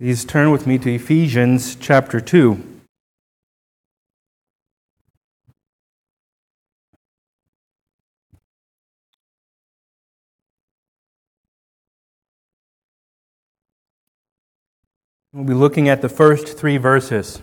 Please turn with me to Ephesians chapter 2. We'll be looking at the first three verses.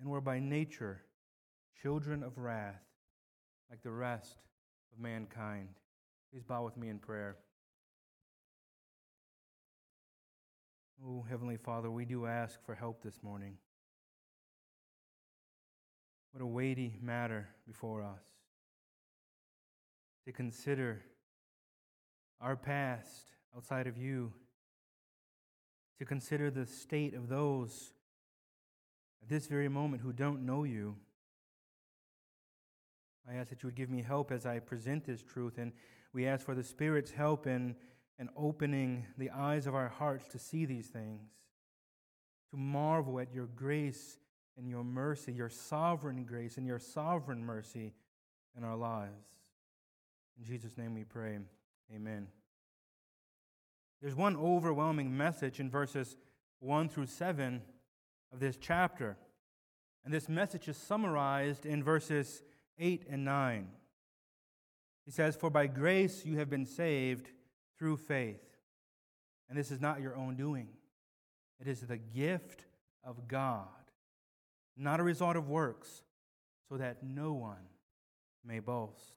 and were by nature children of wrath, like the rest of mankind. Please bow with me in prayer. Oh, Heavenly Father, we do ask for help this morning. What a weighty matter before us to consider our past outside of you, to consider the state of those at this very moment who don't know you. I ask that you would give me help as I present this truth, and we ask for the Spirit's help in, in opening the eyes of our hearts to see these things, to marvel at your grace and your mercy, your sovereign grace and your sovereign mercy in our lives. In Jesus' name we pray. Amen. There's one overwhelming message in verses 1 through 7 of this chapter. And this message is summarized in verses 8 and 9. He says, For by grace you have been saved through faith. And this is not your own doing, it is the gift of God, not a result of works, so that no one may boast.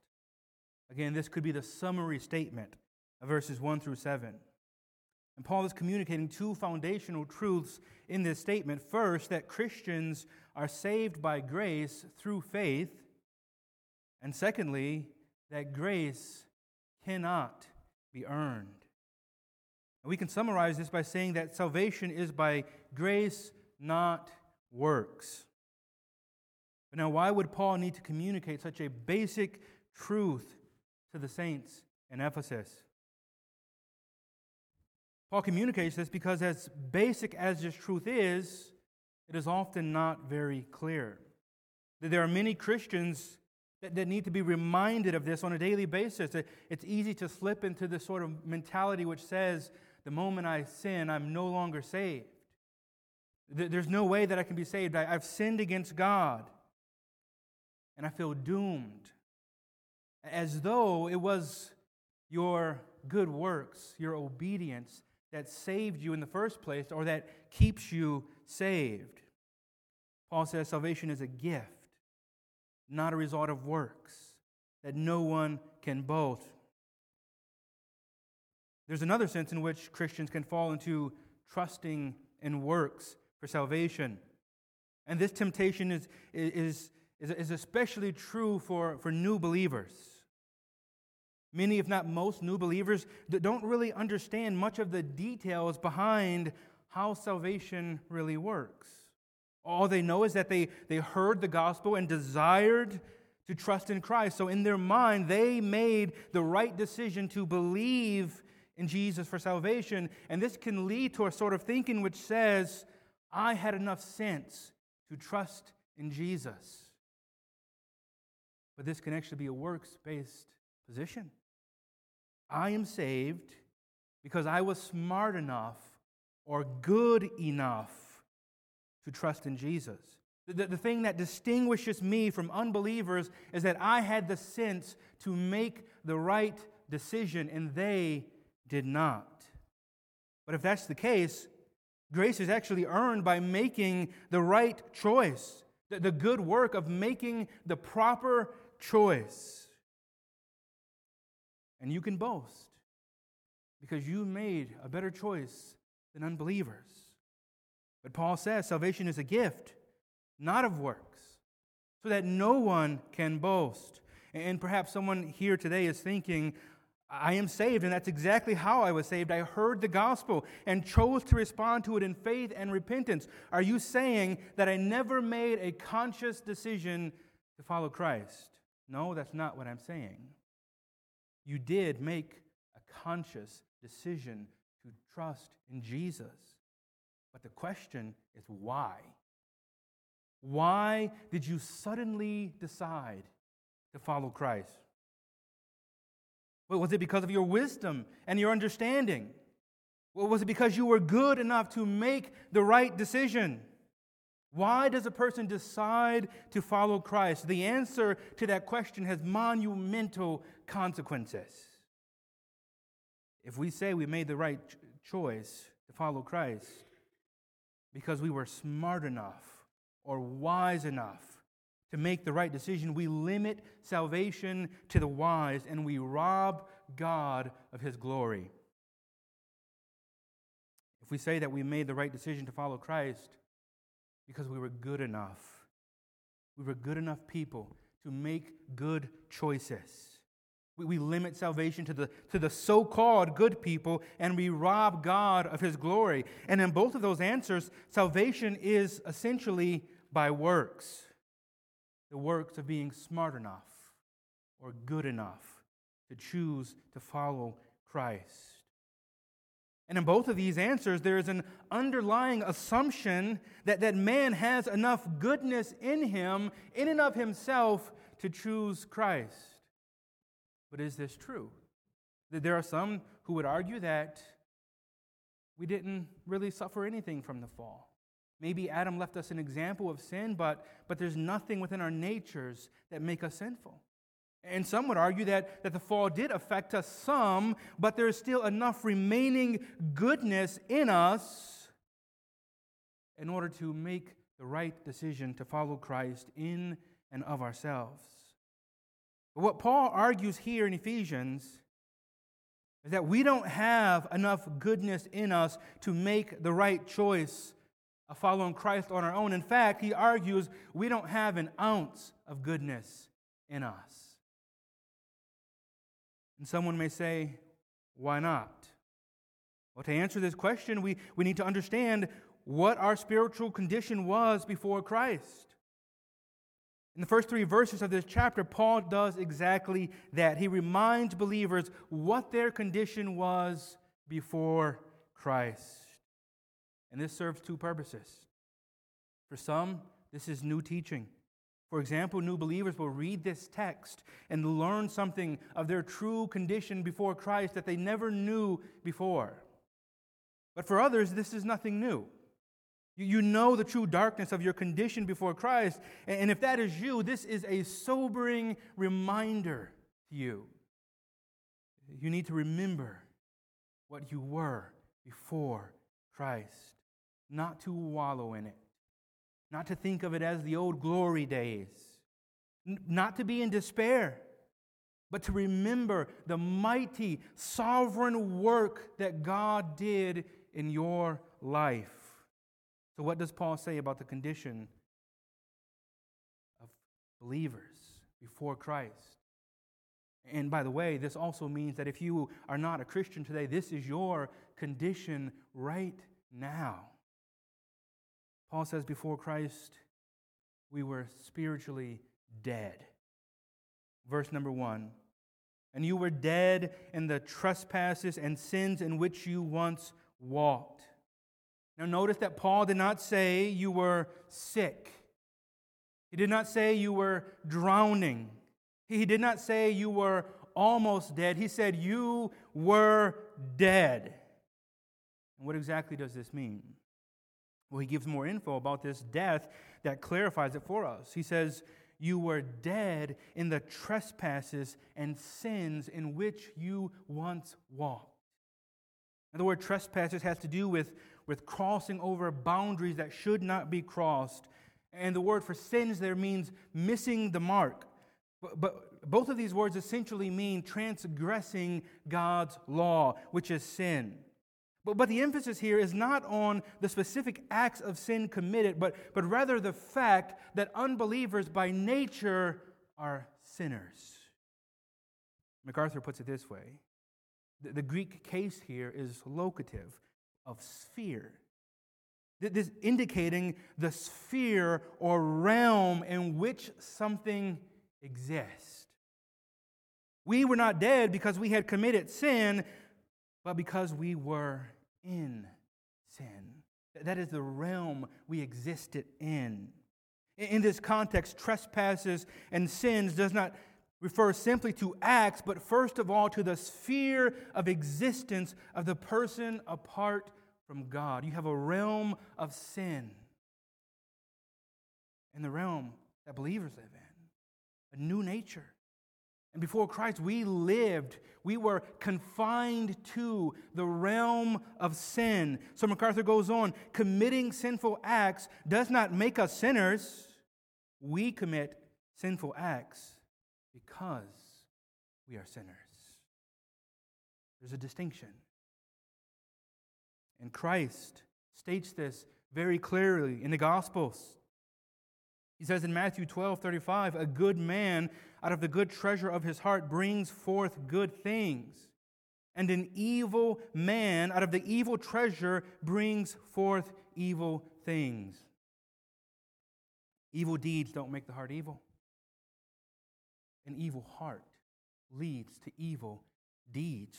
Again, this could be the summary statement of verses 1 through 7. And Paul is communicating two foundational truths in this statement. First, that Christians are saved by grace through faith. And secondly, that grace cannot be earned. And we can summarize this by saying that salvation is by grace, not works. But now, why would Paul need to communicate such a basic truth to the saints in Ephesus? Paul communicates this because, as basic as this truth is, it is often not very clear. That There are many Christians that, that need to be reminded of this on a daily basis. It's easy to slip into this sort of mentality which says, the moment I sin, I'm no longer saved. There's no way that I can be saved. I've sinned against God, and I feel doomed. As though it was your good works, your obedience, that saved you in the first place or that keeps you saved. Paul says salvation is a gift, not a result of works, that no one can boast. There's another sense in which Christians can fall into trusting in works for salvation. And this temptation is, is, is, is especially true for, for new believers. Many, if not most, new believers don't really understand much of the details behind how salvation really works. All they know is that they, they heard the gospel and desired to trust in Christ. So, in their mind, they made the right decision to believe in Jesus for salvation. And this can lead to a sort of thinking which says, I had enough sense to trust in Jesus. But this can actually be a works based position. I am saved because I was smart enough or good enough to trust in Jesus. The, the thing that distinguishes me from unbelievers is that I had the sense to make the right decision and they did not. But if that's the case, grace is actually earned by making the right choice, the, the good work of making the proper choice. And you can boast because you made a better choice than unbelievers. But Paul says salvation is a gift, not of works, so that no one can boast. And perhaps someone here today is thinking, I am saved, and that's exactly how I was saved. I heard the gospel and chose to respond to it in faith and repentance. Are you saying that I never made a conscious decision to follow Christ? No, that's not what I'm saying. You did make a conscious decision to trust in Jesus. But the question is why? Why did you suddenly decide to follow Christ? Was it because of your wisdom and your understanding? Was it because you were good enough to make the right decision? Why does a person decide to follow Christ? The answer to that question has monumental consequences. If we say we made the right choice to follow Christ because we were smart enough or wise enough to make the right decision, we limit salvation to the wise and we rob God of his glory. If we say that we made the right decision to follow Christ because we were good enough, we were good enough people to make good choices. We, we limit salvation to the, to the so called good people and we rob God of his glory. And in both of those answers, salvation is essentially by works the works of being smart enough or good enough to choose to follow Christ. And in both of these answers, there is an underlying assumption that, that man has enough goodness in him, in and of himself, to choose Christ. But is this true? There are some who would argue that we didn't really suffer anything from the fall. Maybe Adam left us an example of sin, but, but there's nothing within our natures that make us sinful. And some would argue that, that the fall did affect us some, but there's still enough remaining goodness in us in order to make the right decision to follow Christ in and of ourselves. But what Paul argues here in Ephesians is that we don't have enough goodness in us to make the right choice of following Christ on our own. In fact, he argues we don't have an ounce of goodness in us. And someone may say, why not? Well, to answer this question, we, we need to understand what our spiritual condition was before Christ. In the first three verses of this chapter, Paul does exactly that. He reminds believers what their condition was before Christ. And this serves two purposes. For some, this is new teaching. For example, new believers will read this text and learn something of their true condition before Christ that they never knew before. But for others, this is nothing new. You know the true darkness of your condition before Christ. And if that is you, this is a sobering reminder to you. You need to remember what you were before Christ not to wallow in it, not to think of it as the old glory days, not to be in despair, but to remember the mighty, sovereign work that God did in your life. So, what does Paul say about the condition of believers before Christ? And by the way, this also means that if you are not a Christian today, this is your condition right now. Paul says, before Christ, we were spiritually dead. Verse number one. And you were dead in the trespasses and sins in which you once walked. Now, notice that Paul did not say you were sick. He did not say you were drowning. He did not say you were almost dead. He said you were dead. And what exactly does this mean? Well, he gives more info about this death that clarifies it for us. He says, You were dead in the trespasses and sins in which you once walked. The word trespasses has to do with, with crossing over boundaries that should not be crossed. And the word for sins there means missing the mark. But, but both of these words essentially mean transgressing God's law, which is sin. But, but the emphasis here is not on the specific acts of sin committed, but, but rather the fact that unbelievers by nature are sinners. MacArthur puts it this way the, the Greek case here is locative of sphere. This indicating the sphere or realm in which something exists. We were not dead because we had committed sin, but because we were in sin. That is the realm we existed in. In this context, trespasses and sins does not refer simply to acts, but first of all to the sphere of existence of the person apart from God. You have a realm of sin in the realm that believers live in, a new nature. And before Christ, we lived, we were confined to the realm of sin. So MacArthur goes on committing sinful acts does not make us sinners. We commit sinful acts because we are sinners. There's a distinction. And Christ states this very clearly in the Gospels. He says in Matthew 12 35, a good man out of the good treasure of his heart brings forth good things, and an evil man out of the evil treasure brings forth evil things. Evil deeds don't make the heart evil. An evil heart leads to evil deeds.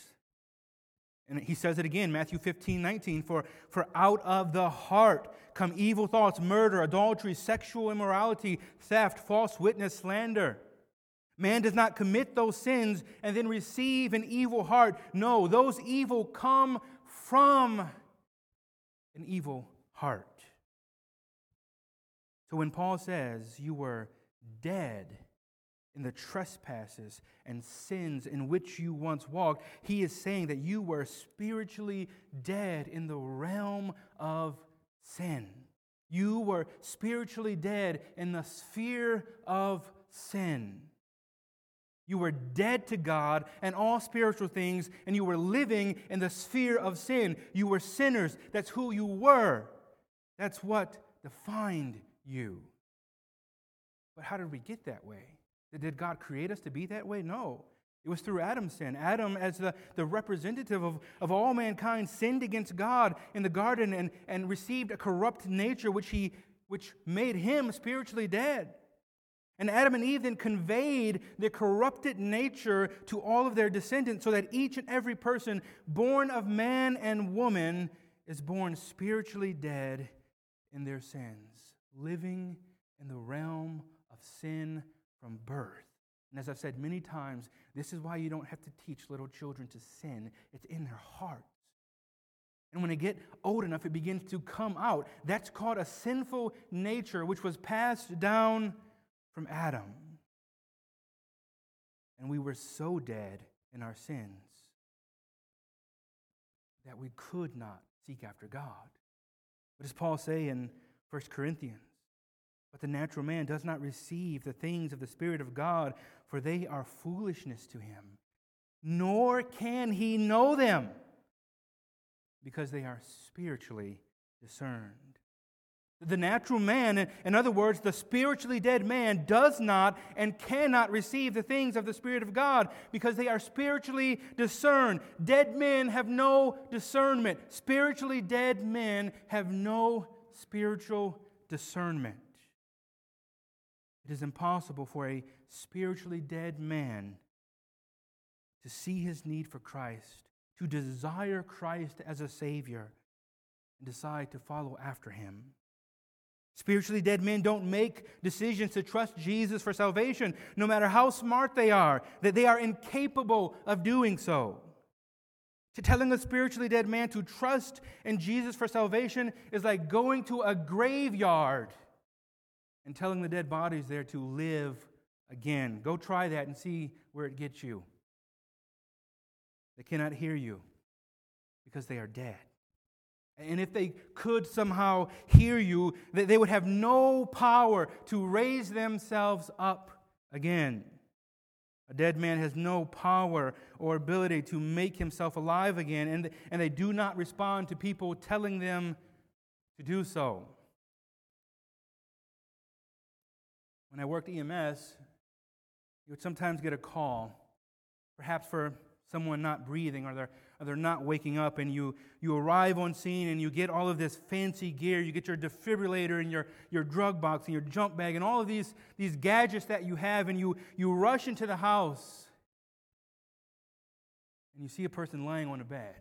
And he says it again, Matthew 15, 19, for, for out of the heart come evil thoughts, murder, adultery, sexual immorality, theft, false witness, slander. Man does not commit those sins and then receive an evil heart. No, those evil come from an evil heart. So when Paul says you were dead in the trespasses and sins in which you once walked, he is saying that you were spiritually dead in the realm of sin. You were spiritually dead in the sphere of sin. You were dead to God and all spiritual things, and you were living in the sphere of sin. You were sinners. That's who you were. That's what defined you. But how did we get that way? Did God create us to be that way? No. It was through Adam's sin. Adam, as the, the representative of, of all mankind, sinned against God in the garden and, and received a corrupt nature which, he, which made him spiritually dead. And Adam and Eve then conveyed their corrupted nature to all of their descendants so that each and every person born of man and woman is born spiritually dead in their sins, living in the realm of sin from birth. And as I've said many times, this is why you don't have to teach little children to sin, it's in their hearts. And when they get old enough, it begins to come out. That's called a sinful nature, which was passed down from Adam. And we were so dead in our sins that we could not seek after God. What does Paul say in 1 Corinthians? But the natural man does not receive the things of the Spirit of God, for they are foolishness to him, nor can he know them, because they are spiritually discerned. The natural man, in other words, the spiritually dead man, does not and cannot receive the things of the Spirit of God because they are spiritually discerned. Dead men have no discernment. Spiritually dead men have no spiritual discernment. It is impossible for a spiritually dead man to see his need for Christ, to desire Christ as a Savior, and decide to follow after him. Spiritually dead men don't make decisions to trust Jesus for salvation, no matter how smart they are, that they are incapable of doing so. To telling a spiritually dead man to trust in Jesus for salvation is like going to a graveyard and telling the dead bodies there to live again. Go try that and see where it gets you. They cannot hear you because they are dead. And if they could somehow hear you, they would have no power to raise themselves up again. A dead man has no power or ability to make himself alive again, and, and they do not respond to people telling them to do so. When I worked EMS, you would sometimes get a call, perhaps for someone not breathing or they're, or they're not waking up, and you, you arrive on scene and you get all of this fancy gear. You get your defibrillator and your, your drug box and your jump bag and all of these, these gadgets that you have, and you, you rush into the house and you see a person lying on a bed.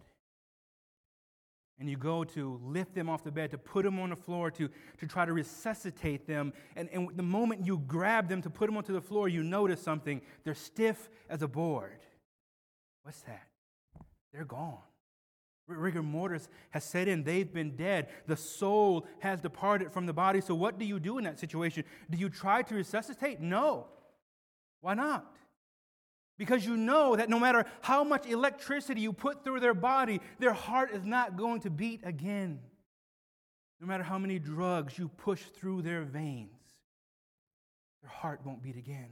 And you go to lift them off the bed, to put them on the floor, to, to try to resuscitate them. And, and the moment you grab them to put them onto the floor, you notice something. They're stiff as a board. What's that? They're gone. Rigor mortis has set in. They've been dead. The soul has departed from the body. So, what do you do in that situation? Do you try to resuscitate? No. Why not? Because you know that no matter how much electricity you put through their body, their heart is not going to beat again. No matter how many drugs you push through their veins, their heart won't beat again.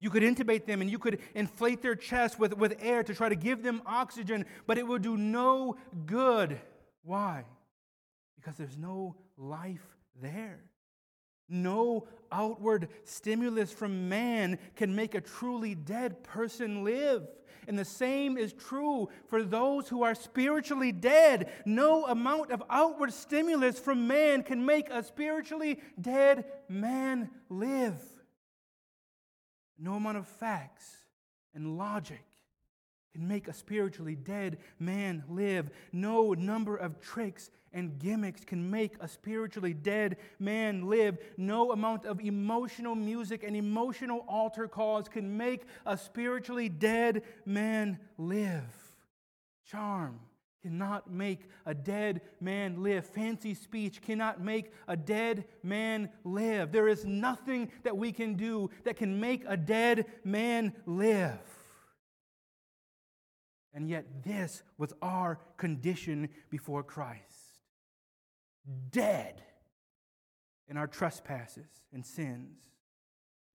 You could intubate them and you could inflate their chest with, with air to try to give them oxygen, but it will do no good. Why? Because there's no life there. No outward stimulus from man can make a truly dead person live. And the same is true for those who are spiritually dead. No amount of outward stimulus from man can make a spiritually dead man live. No amount of facts and logic can make a spiritually dead man live. No number of tricks and gimmicks can make a spiritually dead man live. No amount of emotional music and emotional altar calls can make a spiritually dead man live. Charm, cannot make a dead man live. Fancy speech cannot make a dead man live. There is nothing that we can do that can make a dead man live. And yet, this was our condition before Christ dead in our trespasses and sins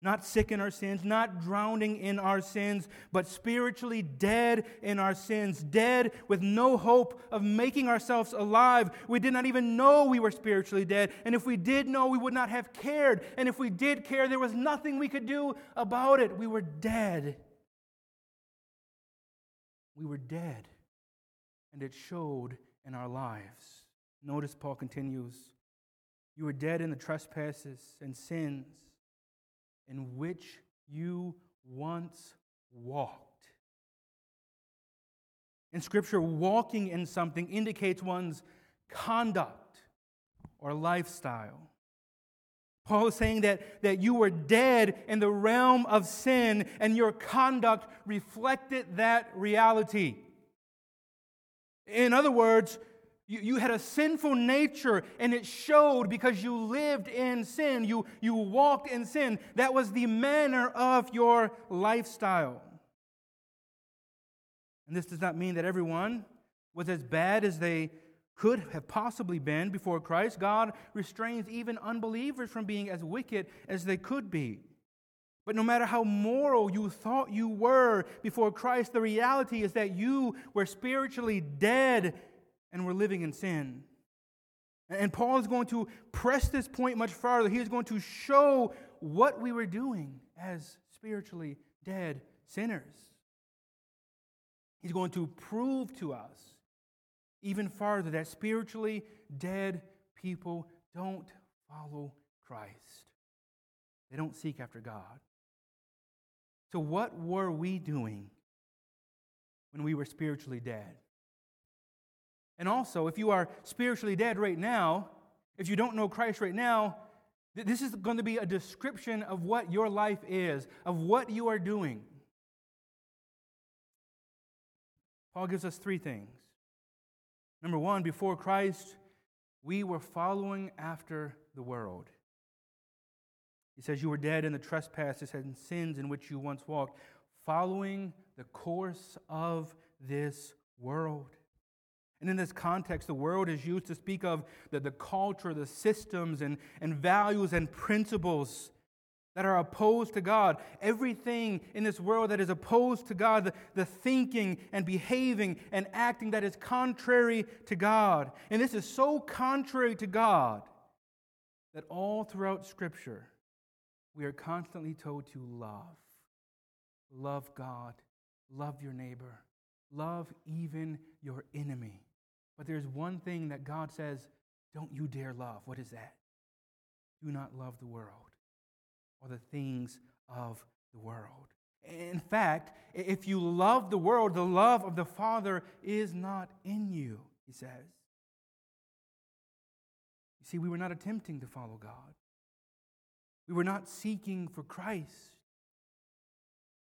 not sick in our sins, not drowning in our sins, but spiritually dead in our sins, dead with no hope of making ourselves alive. We did not even know we were spiritually dead. And if we did know, we would not have cared. And if we did care, there was nothing we could do about it. We were dead. We were dead. And it showed in our lives. Notice Paul continues You were dead in the trespasses and sins in which you once walked. In Scripture, walking in something indicates one's conduct or lifestyle. Paul is saying that, that you were dead in the realm of sin and your conduct reflected that reality. In other words, you, you had a sinful nature, and it showed because you lived in sin. You, you walked in sin. That was the manner of your lifestyle. And this does not mean that everyone was as bad as they could have possibly been before Christ. God restrains even unbelievers from being as wicked as they could be. But no matter how moral you thought you were before Christ, the reality is that you were spiritually dead and we're living in sin. And Paul is going to press this point much farther. He is going to show what we were doing as spiritually dead sinners. He's going to prove to us even farther that spiritually dead people don't follow Christ, they don't seek after God. So, what were we doing when we were spiritually dead? And also, if you are spiritually dead right now, if you don't know Christ right now, this is going to be a description of what your life is, of what you are doing. Paul gives us three things. Number one, before Christ, we were following after the world. He says, You were dead in the trespasses and sins in which you once walked, following the course of this world. And in this context, the world is used to speak of the, the culture, the systems, and, and values and principles that are opposed to God. Everything in this world that is opposed to God, the, the, thinking and behaving and acting that is contrary to God. And this is so contrary to God that all throughout Scripture, we are constantly told to love. Love God, love your neighbor, love even your enemy. But there's one thing that God says, don't you dare love. What is that? Do not love the world or the things of the world. In fact, if you love the world, the love of the Father is not in you, he says. You see, we were not attempting to follow God, we were not seeking for Christ.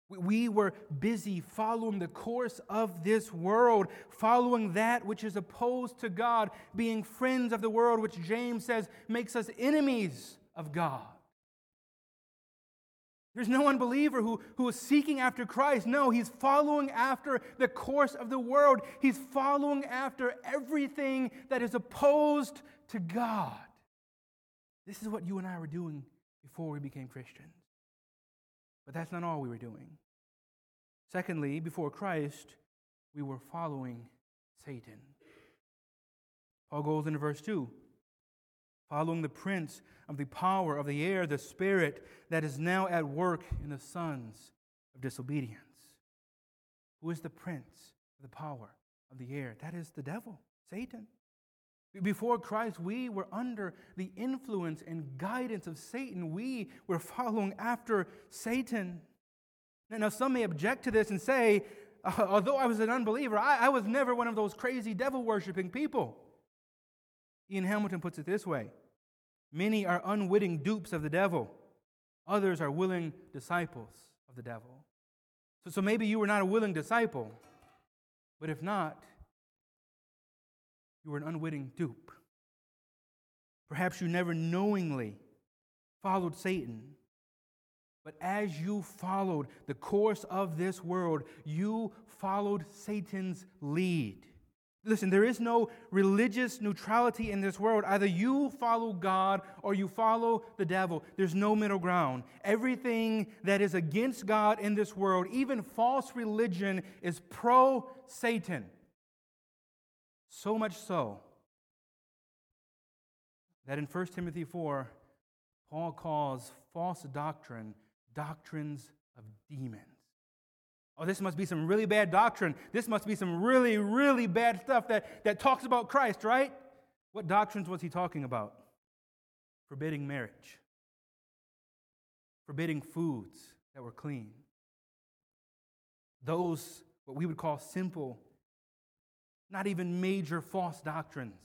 We were busy following the course of this world, following that which is opposed to God, being friends of the world, which James says makes us enemies of God. There's no unbeliever who, who is seeking after Christ. No, he's following after the course of the world. He's following after everything that is opposed to God. This is what you and I were doing before we became Christians. But that's not all we were doing. Secondly, before Christ, we were following Satan. Paul goes into verse 2 following the prince of the power of the air, the spirit that is now at work in the sons of disobedience. Who is the prince of the power of the air? That is the devil, Satan. Before Christ, we were under the influence and guidance of Satan. We were following after Satan. Now, some may object to this and say, although I was an unbeliever, I, I was never one of those crazy devil worshiping people. Ian Hamilton puts it this way Many are unwitting dupes of the devil, others are willing disciples of the devil. So, so maybe you were not a willing disciple, but if not, you were an unwitting dupe. Perhaps you never knowingly followed Satan. But as you followed the course of this world, you followed Satan's lead. Listen, there is no religious neutrality in this world. Either you follow God or you follow the devil. There's no middle ground. Everything that is against God in this world, even false religion, is pro Satan. So much so that in 1 Timothy 4, Paul calls false doctrine doctrines of demons. Oh, this must be some really bad doctrine. This must be some really, really bad stuff that, that talks about Christ, right? What doctrines was he talking about? Forbidding marriage, forbidding foods that were clean. Those, what we would call simple, not even major false doctrines.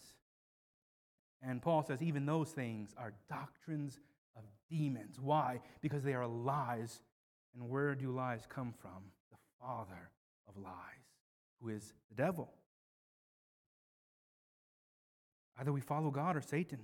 And Paul says even those things are doctrines of demons. Why? Because they are lies. And where do lies come from? Father of lies, who is the devil. Either we follow God or Satan.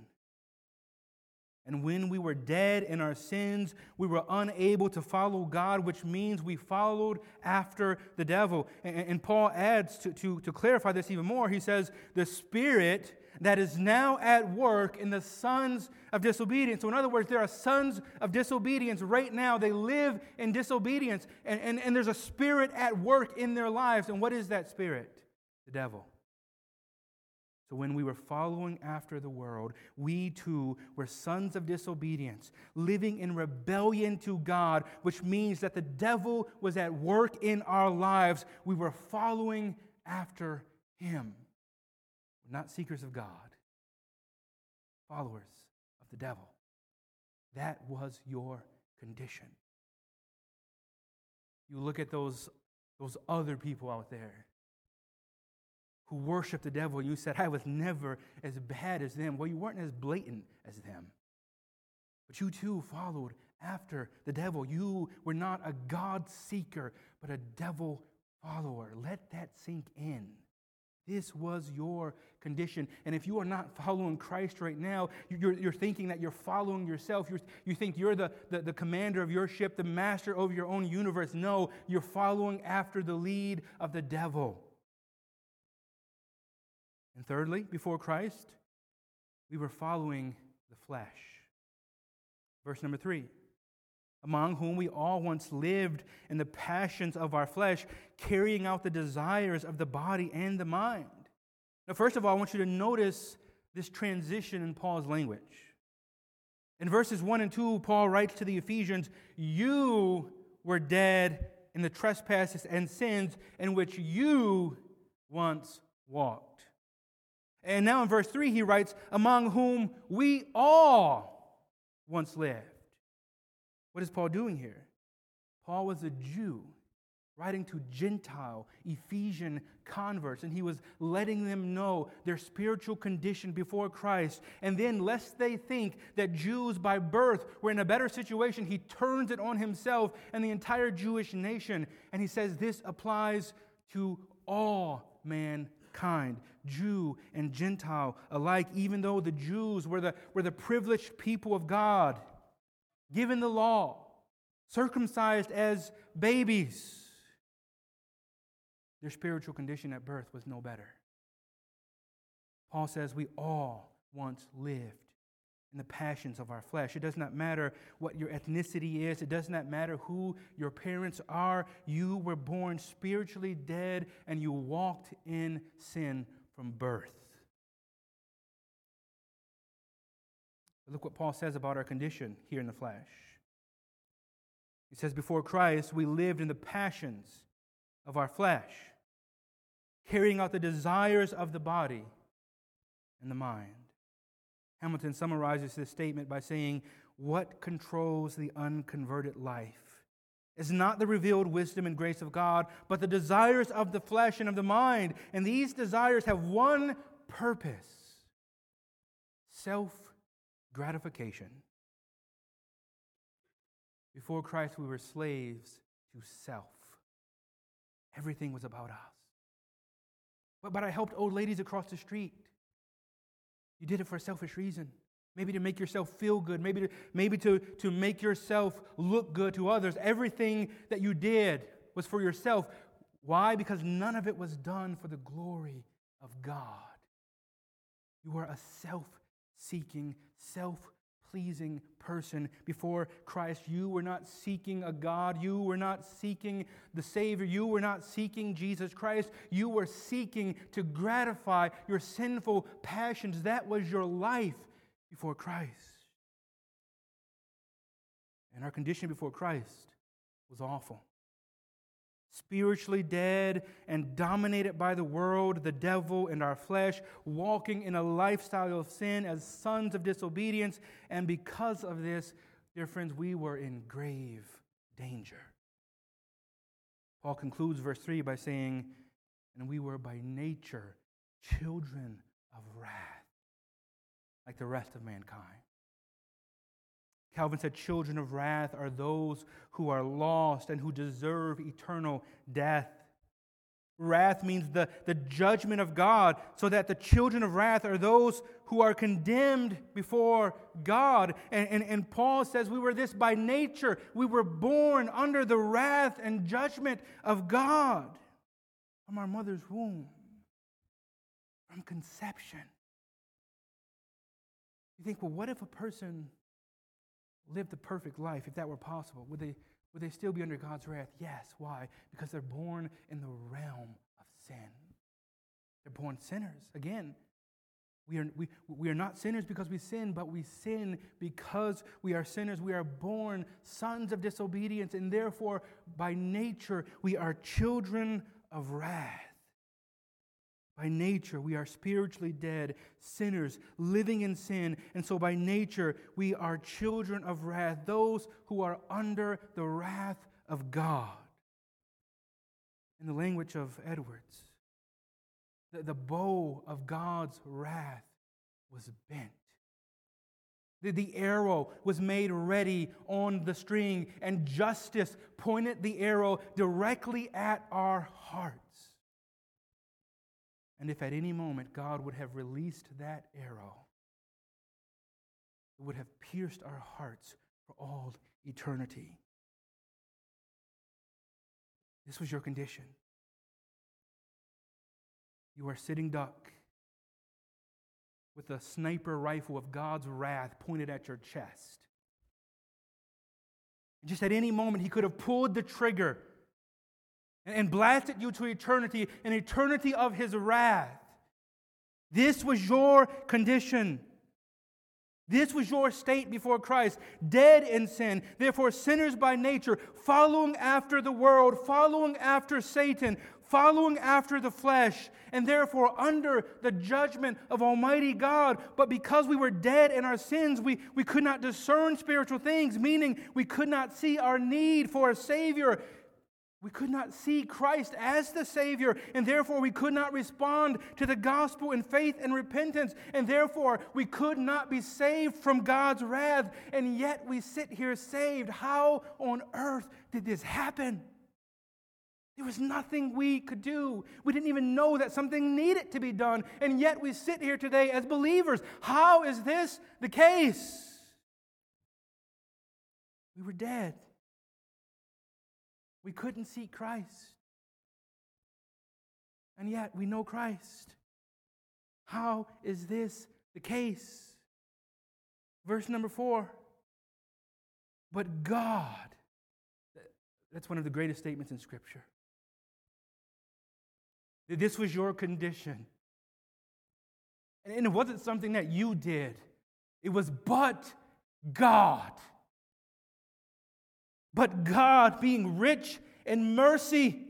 And when we were dead in our sins, we were unable to follow God, which means we followed after the devil. And, Paul adds to, to, to clarify this even more. He says, The Spirit that is now at work in the sons of disobedience. So, in other words, there are sons of disobedience right now. They live in disobedience, and, and, and there's a spirit at work in their lives. And what is that spirit? The devil. So, when we were following after the world, we too were sons of disobedience, living in rebellion to God, which means that the devil was at work in our lives. We were following after him. We're not seekers of God, followers of the devil. That was your condition. You look at those, those other people out there who worship the devil, and you said, I was never as bad as them. Well, you weren't as blatant as them. But you too followed after the devil. You were not a God seeker, but a devil follower. Let that sink in. This was your condition. And if you are not following Christ right now, you're, you're thinking that you're following yourself. You're, you think you're the, the, the commander of your ship, the master of your own universe. No, you're following after the lead of the devil. And thirdly, before Christ, we were following the flesh. Verse number three among whom we all once lived in the passions of our flesh, carrying out the desires of the body and the mind. Now, first of all, I want you to notice this transition in Paul's language. In verses 1 and 2, Paul writes to the Ephesians, You were dead in the trespasses and sins in which you once walked. And now in verse 3, he writes, Among whom we all once lived. What is Paul doing here? Paul was a Jew writing to Gentile, Ephesian converts, and he was letting them know their spiritual condition before Christ. And then, lest they think that Jews by birth were in a better situation, he turns it on himself and the entire Jewish nation. And he says this applies to all mankind, Jew and Gentile alike, even though the Jews were the, were the privileged people of God given the law, circumcised as babies, their spiritual condition at birth was no better. Paul says we all once lived in the passions of our flesh. It does not matter what your ethnicity is, it does not matter who your parents are. You were born spiritually dead and you walked in sin from birth. But look what Paul says about our condition here in the flesh. He says, Before Christ, we lived in the passions of our flesh, carrying out the desires of the body and the mind. Hamilton summarizes this statement by saying, What controls the unconverted life is not the revealed wisdom and grace of God, but the desires of the flesh and of the mind. And these desires have one purpose self gratification. Before Christ, we were slaves to self. Everything was about us. But, but I helped old ladies across the street. You did it for a selfish reason. Maybe to make yourself feel good, maybe, to, maybe to, to make yourself look good to others. Everything that you did was for yourself. Why? Because none of it was done for the glory of God. You were a self seeking, self pleasing person before Christ. You were not seeking a God. You were not seeking the Savior. You were not seeking Jesus Christ. You were seeking to gratify your sinful passions. That was your life before Christ. And our condition before Christ was awful spiritually dead and dominated by the world, the devil, and our flesh, walking in a lifestyle of sin as sons of disobedience. And because of this, dear friends, we were in grave danger. Paul concludes verse 3 by saying, And we were by nature children of wrath, like the rest of mankind. Calvin said, Children of wrath are those who are lost and who deserve eternal death. Wrath means the, the judgment of God, so that the children of wrath are those who are condemned before God. And, and, and Paul says we were this by nature. We were born under the wrath and judgment of God from our mother's womb, from conception. You think, well, what if a person lived the perfect life, if that were possible, would they, would they still be under God's wrath? Yes. Why? Because they're born in the realm of sin. They're born sinners. Again, we are, we, we are not sinners because we sin, but we sin because we are sinners. We are born sons of disobedience, and therefore, by nature, we are children of wrath. By nature, we are spiritually dead, sinners, living in sin. And so, by nature, we are children of wrath, those who are under the wrath of God. In the language of Edwards, the, the bow of God's wrath was bent. The, the arrow was made ready on the string, and justice pointed the arrow directly at our heart. And if at any moment God would have released that arrow, it would have pierced our hearts for all eternity. This was your condition. You are sitting duck with a sniper rifle of God's wrath pointed at your chest. Just at any moment, he could have pulled the trigger and blasted you to eternity, an eternity of his wrath. This was your condition. This was your state before Christ, dead in sin, therefore sinners by nature, following after the world, following after Satan, following after the flesh, and therefore under the judgment of Almighty God. But because we were dead in our sins, we, we could not discern spiritual things, meaning we could not see our need for a Savior. We could not see Christ as the Savior, and therefore we could not respond to the gospel in faith and repentance, and therefore we could not be saved from God's wrath, and yet we sit here saved. How on earth did this happen? There was nothing we could do. We didn't even know that something needed to be done, and yet we sit here today as believers. How is this the case? We were dead. We couldn't see Christ. And yet we know Christ. How is this the case? Verse number four. But God, that's one of the greatest statements in Scripture. That this was your condition. And it wasn't something that you did, it was but God. But God, being rich in mercy,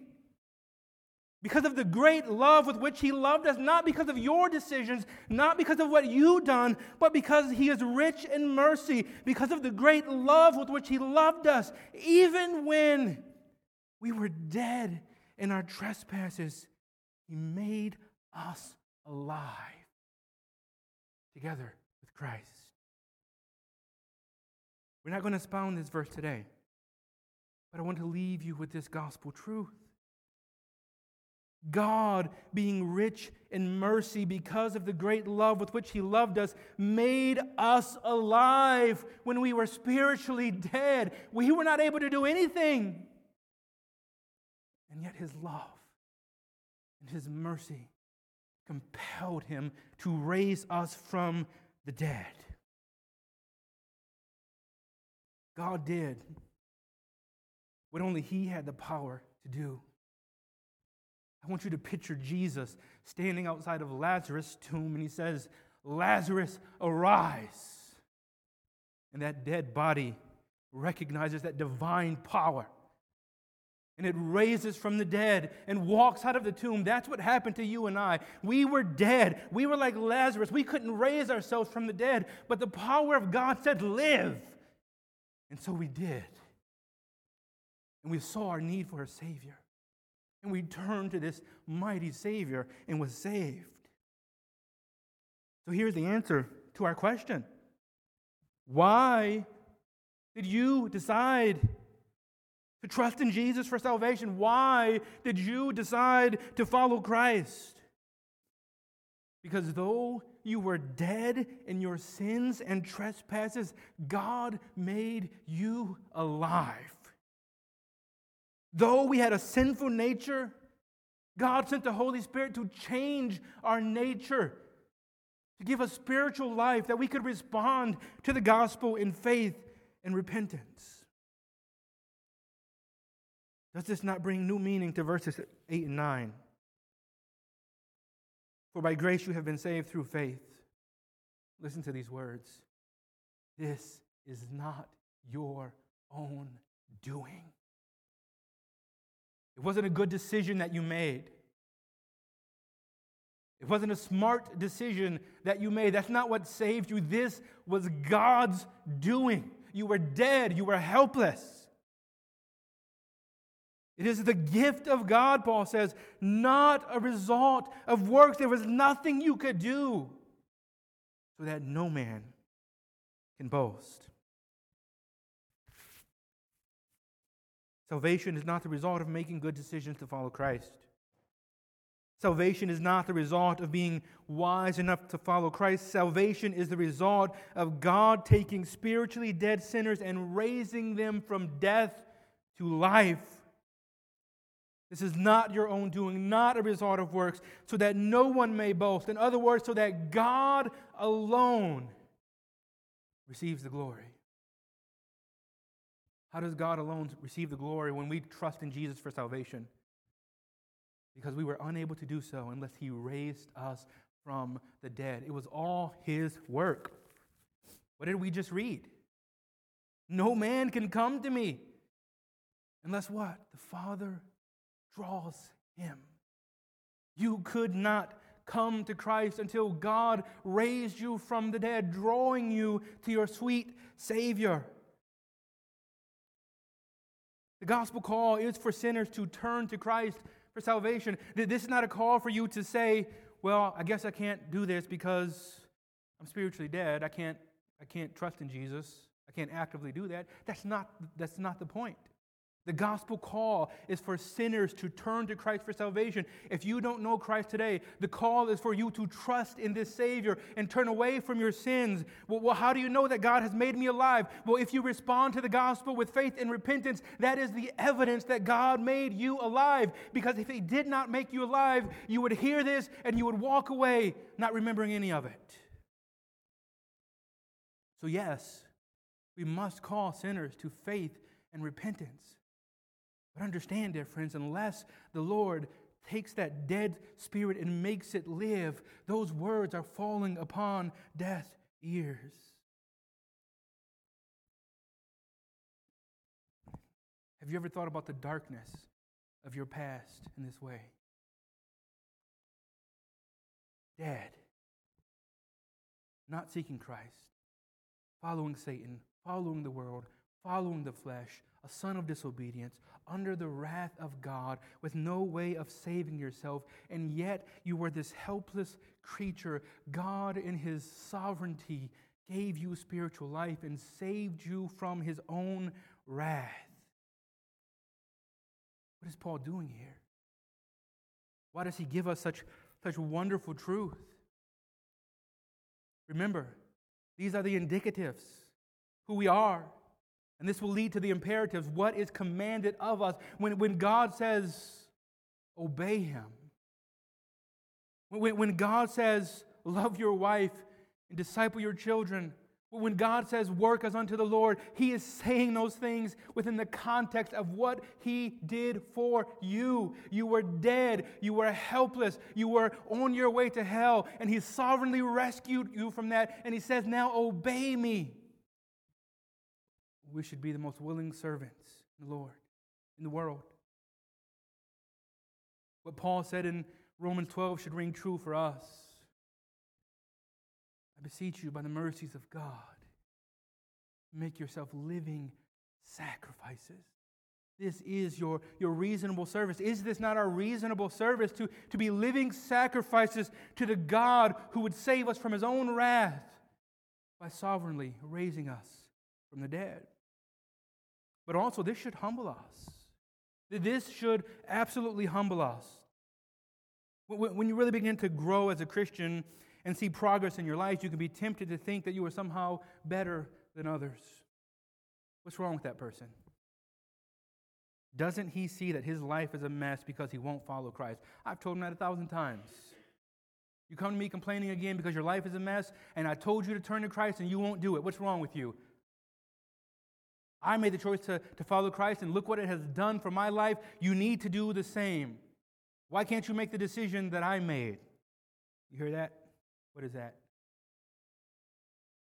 because of the great love with which He loved us, not because of your decisions, not because of what you done, but because He is rich in mercy, because of the great love with which He loved us, even when we were dead in our trespasses, He made us alive together with Christ. We're not going to expound this verse today. But I want to leave you with this gospel truth. God, being rich in mercy because of the great love with which He loved us, made us alive when we were spiritually dead. We were not able to do anything. And yet His love and His mercy compelled Him to raise us from the dead. God did what only He had the power to do. I want you to picture Jesus standing outside of Lazarus' tomb and he says, Lazarus, arise. And that dead body recognizes that divine power. And it raises from the dead and walks out of the tomb. That's what happened to you and I. We were dead. We were like Lazarus. We couldn't raise ourselves from the dead. But the power of God said, Live. And so we did. And we saw our need for a Savior. And we turned to this mighty Savior and was saved. So here's the answer to our question Why did you decide to trust in Jesus for salvation? Why did you decide to follow Christ? Because though you were dead in your sins and trespasses, God made you alive. Though we had a sinful nature, God sent the Holy Spirit to change our nature, to give us spiritual life that we could respond to the gospel in faith and repentance. Does this not bring new meaning to verses 8 and 9? For by grace you have been saved through faith. Listen to these words. This is not your own doing. It wasn't a good decision that you made. It wasn't a smart decision that you made. That's not what saved you. This was God's doing. You were dead, you were helpless. It is the gift of God, Paul says, not a result of works. There was nothing you could do so that no man can boast. Salvation is not the result of making good decisions to follow Christ. Salvation is not the result of being wise enough to follow Christ. Salvation is the result of God taking spiritually dead sinners and raising them from death to life. This is not your own doing, not a result of works, so that no one may boast. In other words, so that God alone receives the glory. How does God alone receive the glory when we trust in Jesus for salvation? Because we were unable to do so unless He raised us from the dead. It was all His work. What did we just read? No man can come to me unless what? The Father draws him. You could not come to Christ until God raised you from the dead, drawing you to your sweet Savior. The gospel call is for sinners to turn to Christ for salvation. This is not a call for you to say, well, I guess I can't do this because I'm spiritually dead. I can't, I can't trust in Jesus. I can't actively do that. That's not, that's not the point. The gospel call is for sinners to turn to Christ for salvation. If you don't know Christ today, the call is for you to trust in this Savior and turn away from your sins. Well, well, how do you know that God has made me alive? Well, if you respond to the gospel with faith and repentance, that is the evidence that God made you alive. Because if He did not make you alive, you would hear this and you would walk away not remembering any of it. So, yes, we must call sinners to faith and repentance. But understand, dear friends, unless the Lord takes that dead spirit and makes it live, those words are falling upon deaf ears. Have you ever thought about the darkness of your past in this way? Dead, not seeking Christ, following Satan, following the world, following the flesh, a son of disobedience, under the wrath of God, with no way of saving yourself, and yet you were this helpless creature. God, in his sovereignty, gave you spiritual life and saved you from his own wrath. What is Paul doing here? Why does he give us such, such wonderful truth? Remember, these are the indicatives who we are and this will lead to the imperatives what is commanded of us. When, when God says, obey Him, when, when God says, love your wife and disciple your children, when God says, work as unto the Lord, He is saying those things within the context of what He did for you. You were dead. You were helpless. You were on your way to hell. And He sovereignly rescued you from that. And He says, now obey me we should be the most willing servants in the Lord, in the world. What Paul said in Romans 12 should ring true for us. I beseech you by the mercies of God, make yourself living sacrifices. This is your, your reasonable service. Is this not our reasonable service to, to be living sacrifices to the God who would save us from his own wrath by sovereignly raising us from the dead? But also, this should humble us. This should absolutely humble us. When you really begin to grow as a Christian and see progress in your life, you can be tempted to think that you are somehow better than others. What's wrong with that person? Doesn't he see that his life is a mess because he won't follow Christ? I've told him that a thousand times. You come to me complaining again because your life is a mess, and I told you to turn to Christ and you won't do it. What's wrong with you? I made the choice to, to follow Christ, and look what it has done for my life. You need to do the same. Why can't you make the decision that I made? You hear that? What is that?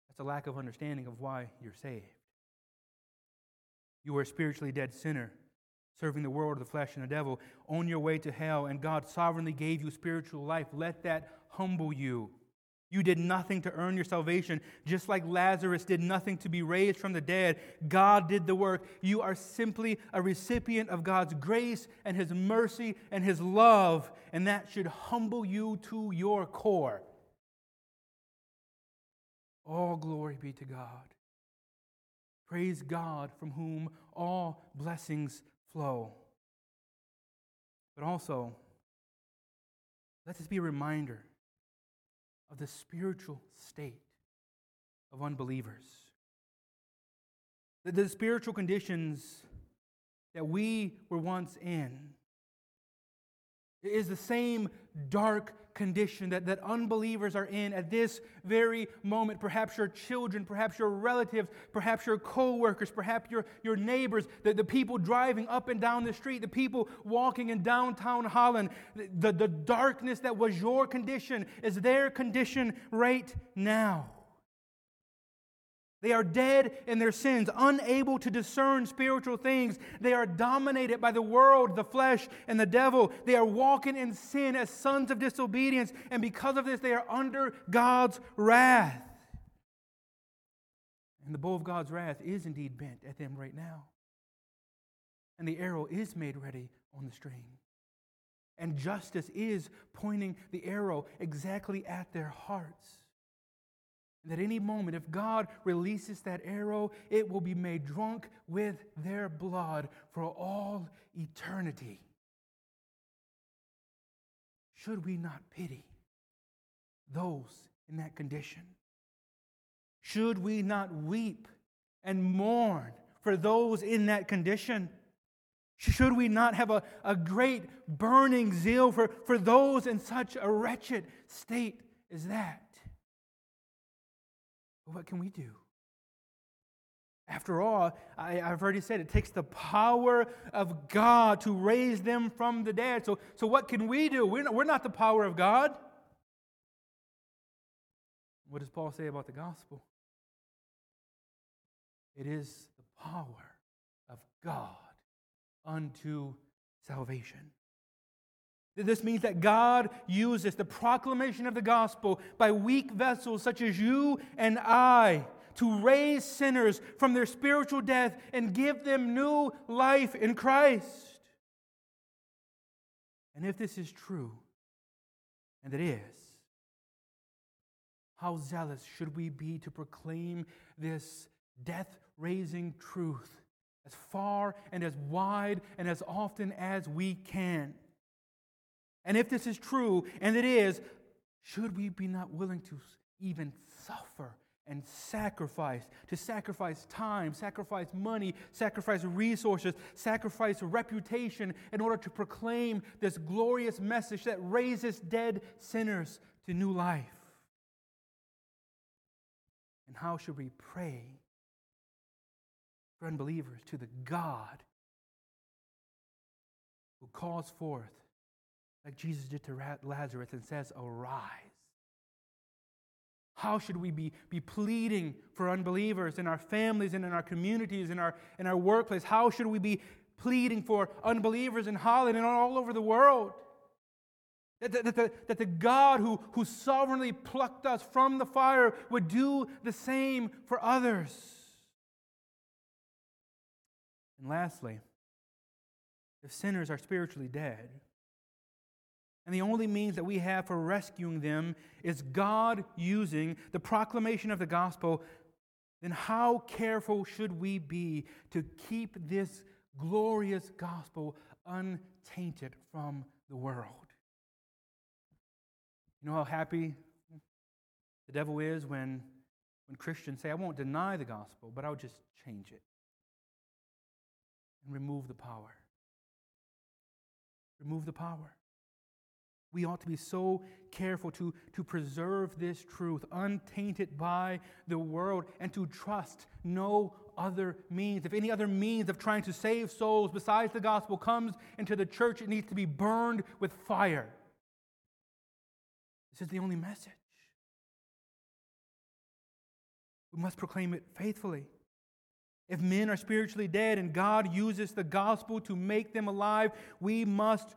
That's a lack of understanding of why you're saved. You were a spiritually dead sinner, serving the world the flesh and the devil, on your way to hell, and God sovereignly gave you spiritual life. Let that humble you. You did nothing to earn your salvation, just like Lazarus did nothing to be raised from the dead. God did the work. You are simply a recipient of God's grace and His mercy and His love, and that should humble you to your core. All glory be to God. Praise God from whom all blessings flow. But also, let this be a reminder of the spiritual state of unbelievers. The, the spiritual conditions that we were once in. is the same dark condition that, that unbelievers are in at this very moment. Perhaps your children, perhaps your relatives, perhaps your co workers, perhaps your, your neighbors, the, the people driving up and down the street, the people walking in downtown Holland. The, the darkness that was your condition is their condition right now. They are dead in their sins, unable to discern spiritual things. They are dominated by the world, the flesh, and the devil. They are walking in sin as sons of disobedience, and because of this, they are under God's wrath. And the bow of God's wrath is indeed bent at them right now. And the arrow is made ready on the string. And justice is pointing the arrow exactly at their hearts. And at any moment, if God releases that arrow, it will be made drunk with their blood for all eternity. Should we not pity those in that condition? Should we not weep and mourn for those in that condition? Should we not have a, a great burning zeal for, for those in such a wretched state as that? What can we do? After all, I, have already said it takes the power of God to raise them from the dead. So, so what can we do? We're not, we're not the power of God. What does Paul say about the gospel? It is the power of God unto salvation. This means that God uses the proclamation of the gospel by weak vessels such as you and I to raise sinners from their spiritual death and give them new life in Christ. And if this is true, and it is, how zealous should we be to proclaim this death raising truth as far and as wide and as often as we can? And if this is true, and it is, should we be not willing to even suffer and sacrifice, to sacrifice time, sacrifice money, sacrifice resources, sacrifice reputation in order to proclaim this glorious message that raises dead sinners to new life? And how should we pray for unbelievers to the God who calls forth like Jesus did to Lazarus and says, Arise. How should we be, be pleading for unbelievers in our families and in our communities, in our, in our workplace? How should we be pleading for unbelievers in Holland and all over the world? That, that, that, the, that the God who, who sovereignly plucked us from the fire would do the same for others. And lastly, if sinners are spiritually dead, and the only means that we have for rescuing them is God using the proclamation of the gospel. Then, how careful should we be to keep this glorious gospel untainted from the world? You know how happy the devil is when, when Christians say, I won't deny the gospel, but I'll just change it and remove the power. Remove the power. We ought to be so careful to, to preserve this truth untainted by the world and to trust no other means. If any other means of trying to save souls besides the gospel comes into the church, it needs to be burned with fire. This is the only message. We must proclaim it faithfully. If men are spiritually dead and God uses the gospel to make them alive, we must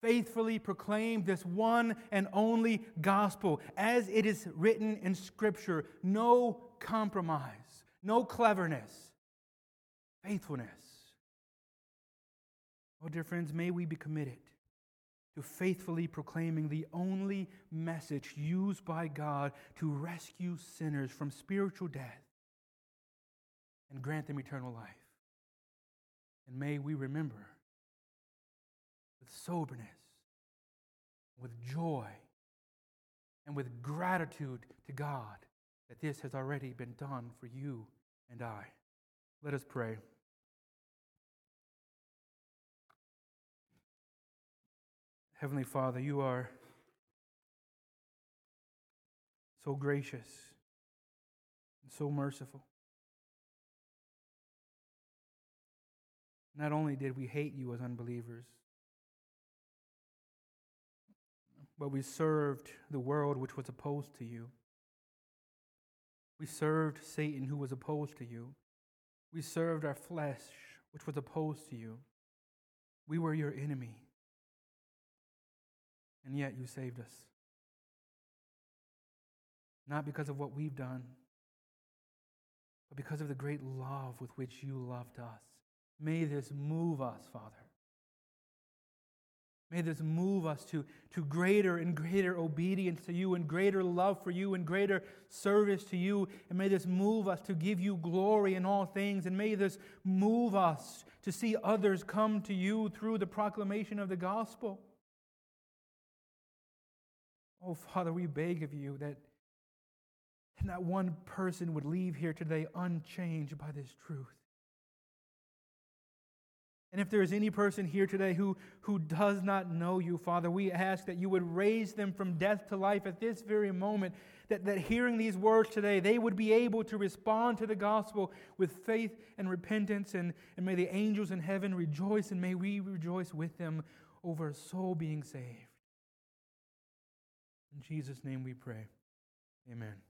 faithfully proclaim this one and only gospel as it is written in Scripture. No compromise, no cleverness, faithfulness. Oh, dear friends, may we be committed to faithfully proclaiming the only message used by God to rescue sinners from spiritual death and grant them eternal life. And may we remember with soberness, with joy, and with gratitude to God that this has already been done for you and I. Let us pray. Heavenly Father, you are so gracious and so merciful. Not only did we hate you as unbelievers, but we served the world which was opposed to you. We served Satan who was opposed to you. We served our flesh which was opposed to you. We were your enemy. And yet you saved us. Not because of what we've done, but because of the great love with which you loved us. May this move us, Father. May this move us to, to greater and greater obedience to you and greater love for you and greater service to you. And may this move us to give you glory in all things. And may this move us to see others come to you through the proclamation of the gospel. Oh, Father, we beg of you that not one person would leave here today unchanged by this truth. And if there is any person here today who, who does not know you, Father, we ask that you would raise them from death to life at this very moment, that, that hearing these words today, they would be able to respond to the gospel with faith and repentance. And, and may the angels in heaven rejoice, and may we rejoice with them over a soul being saved. In Jesus' name we pray. Amen.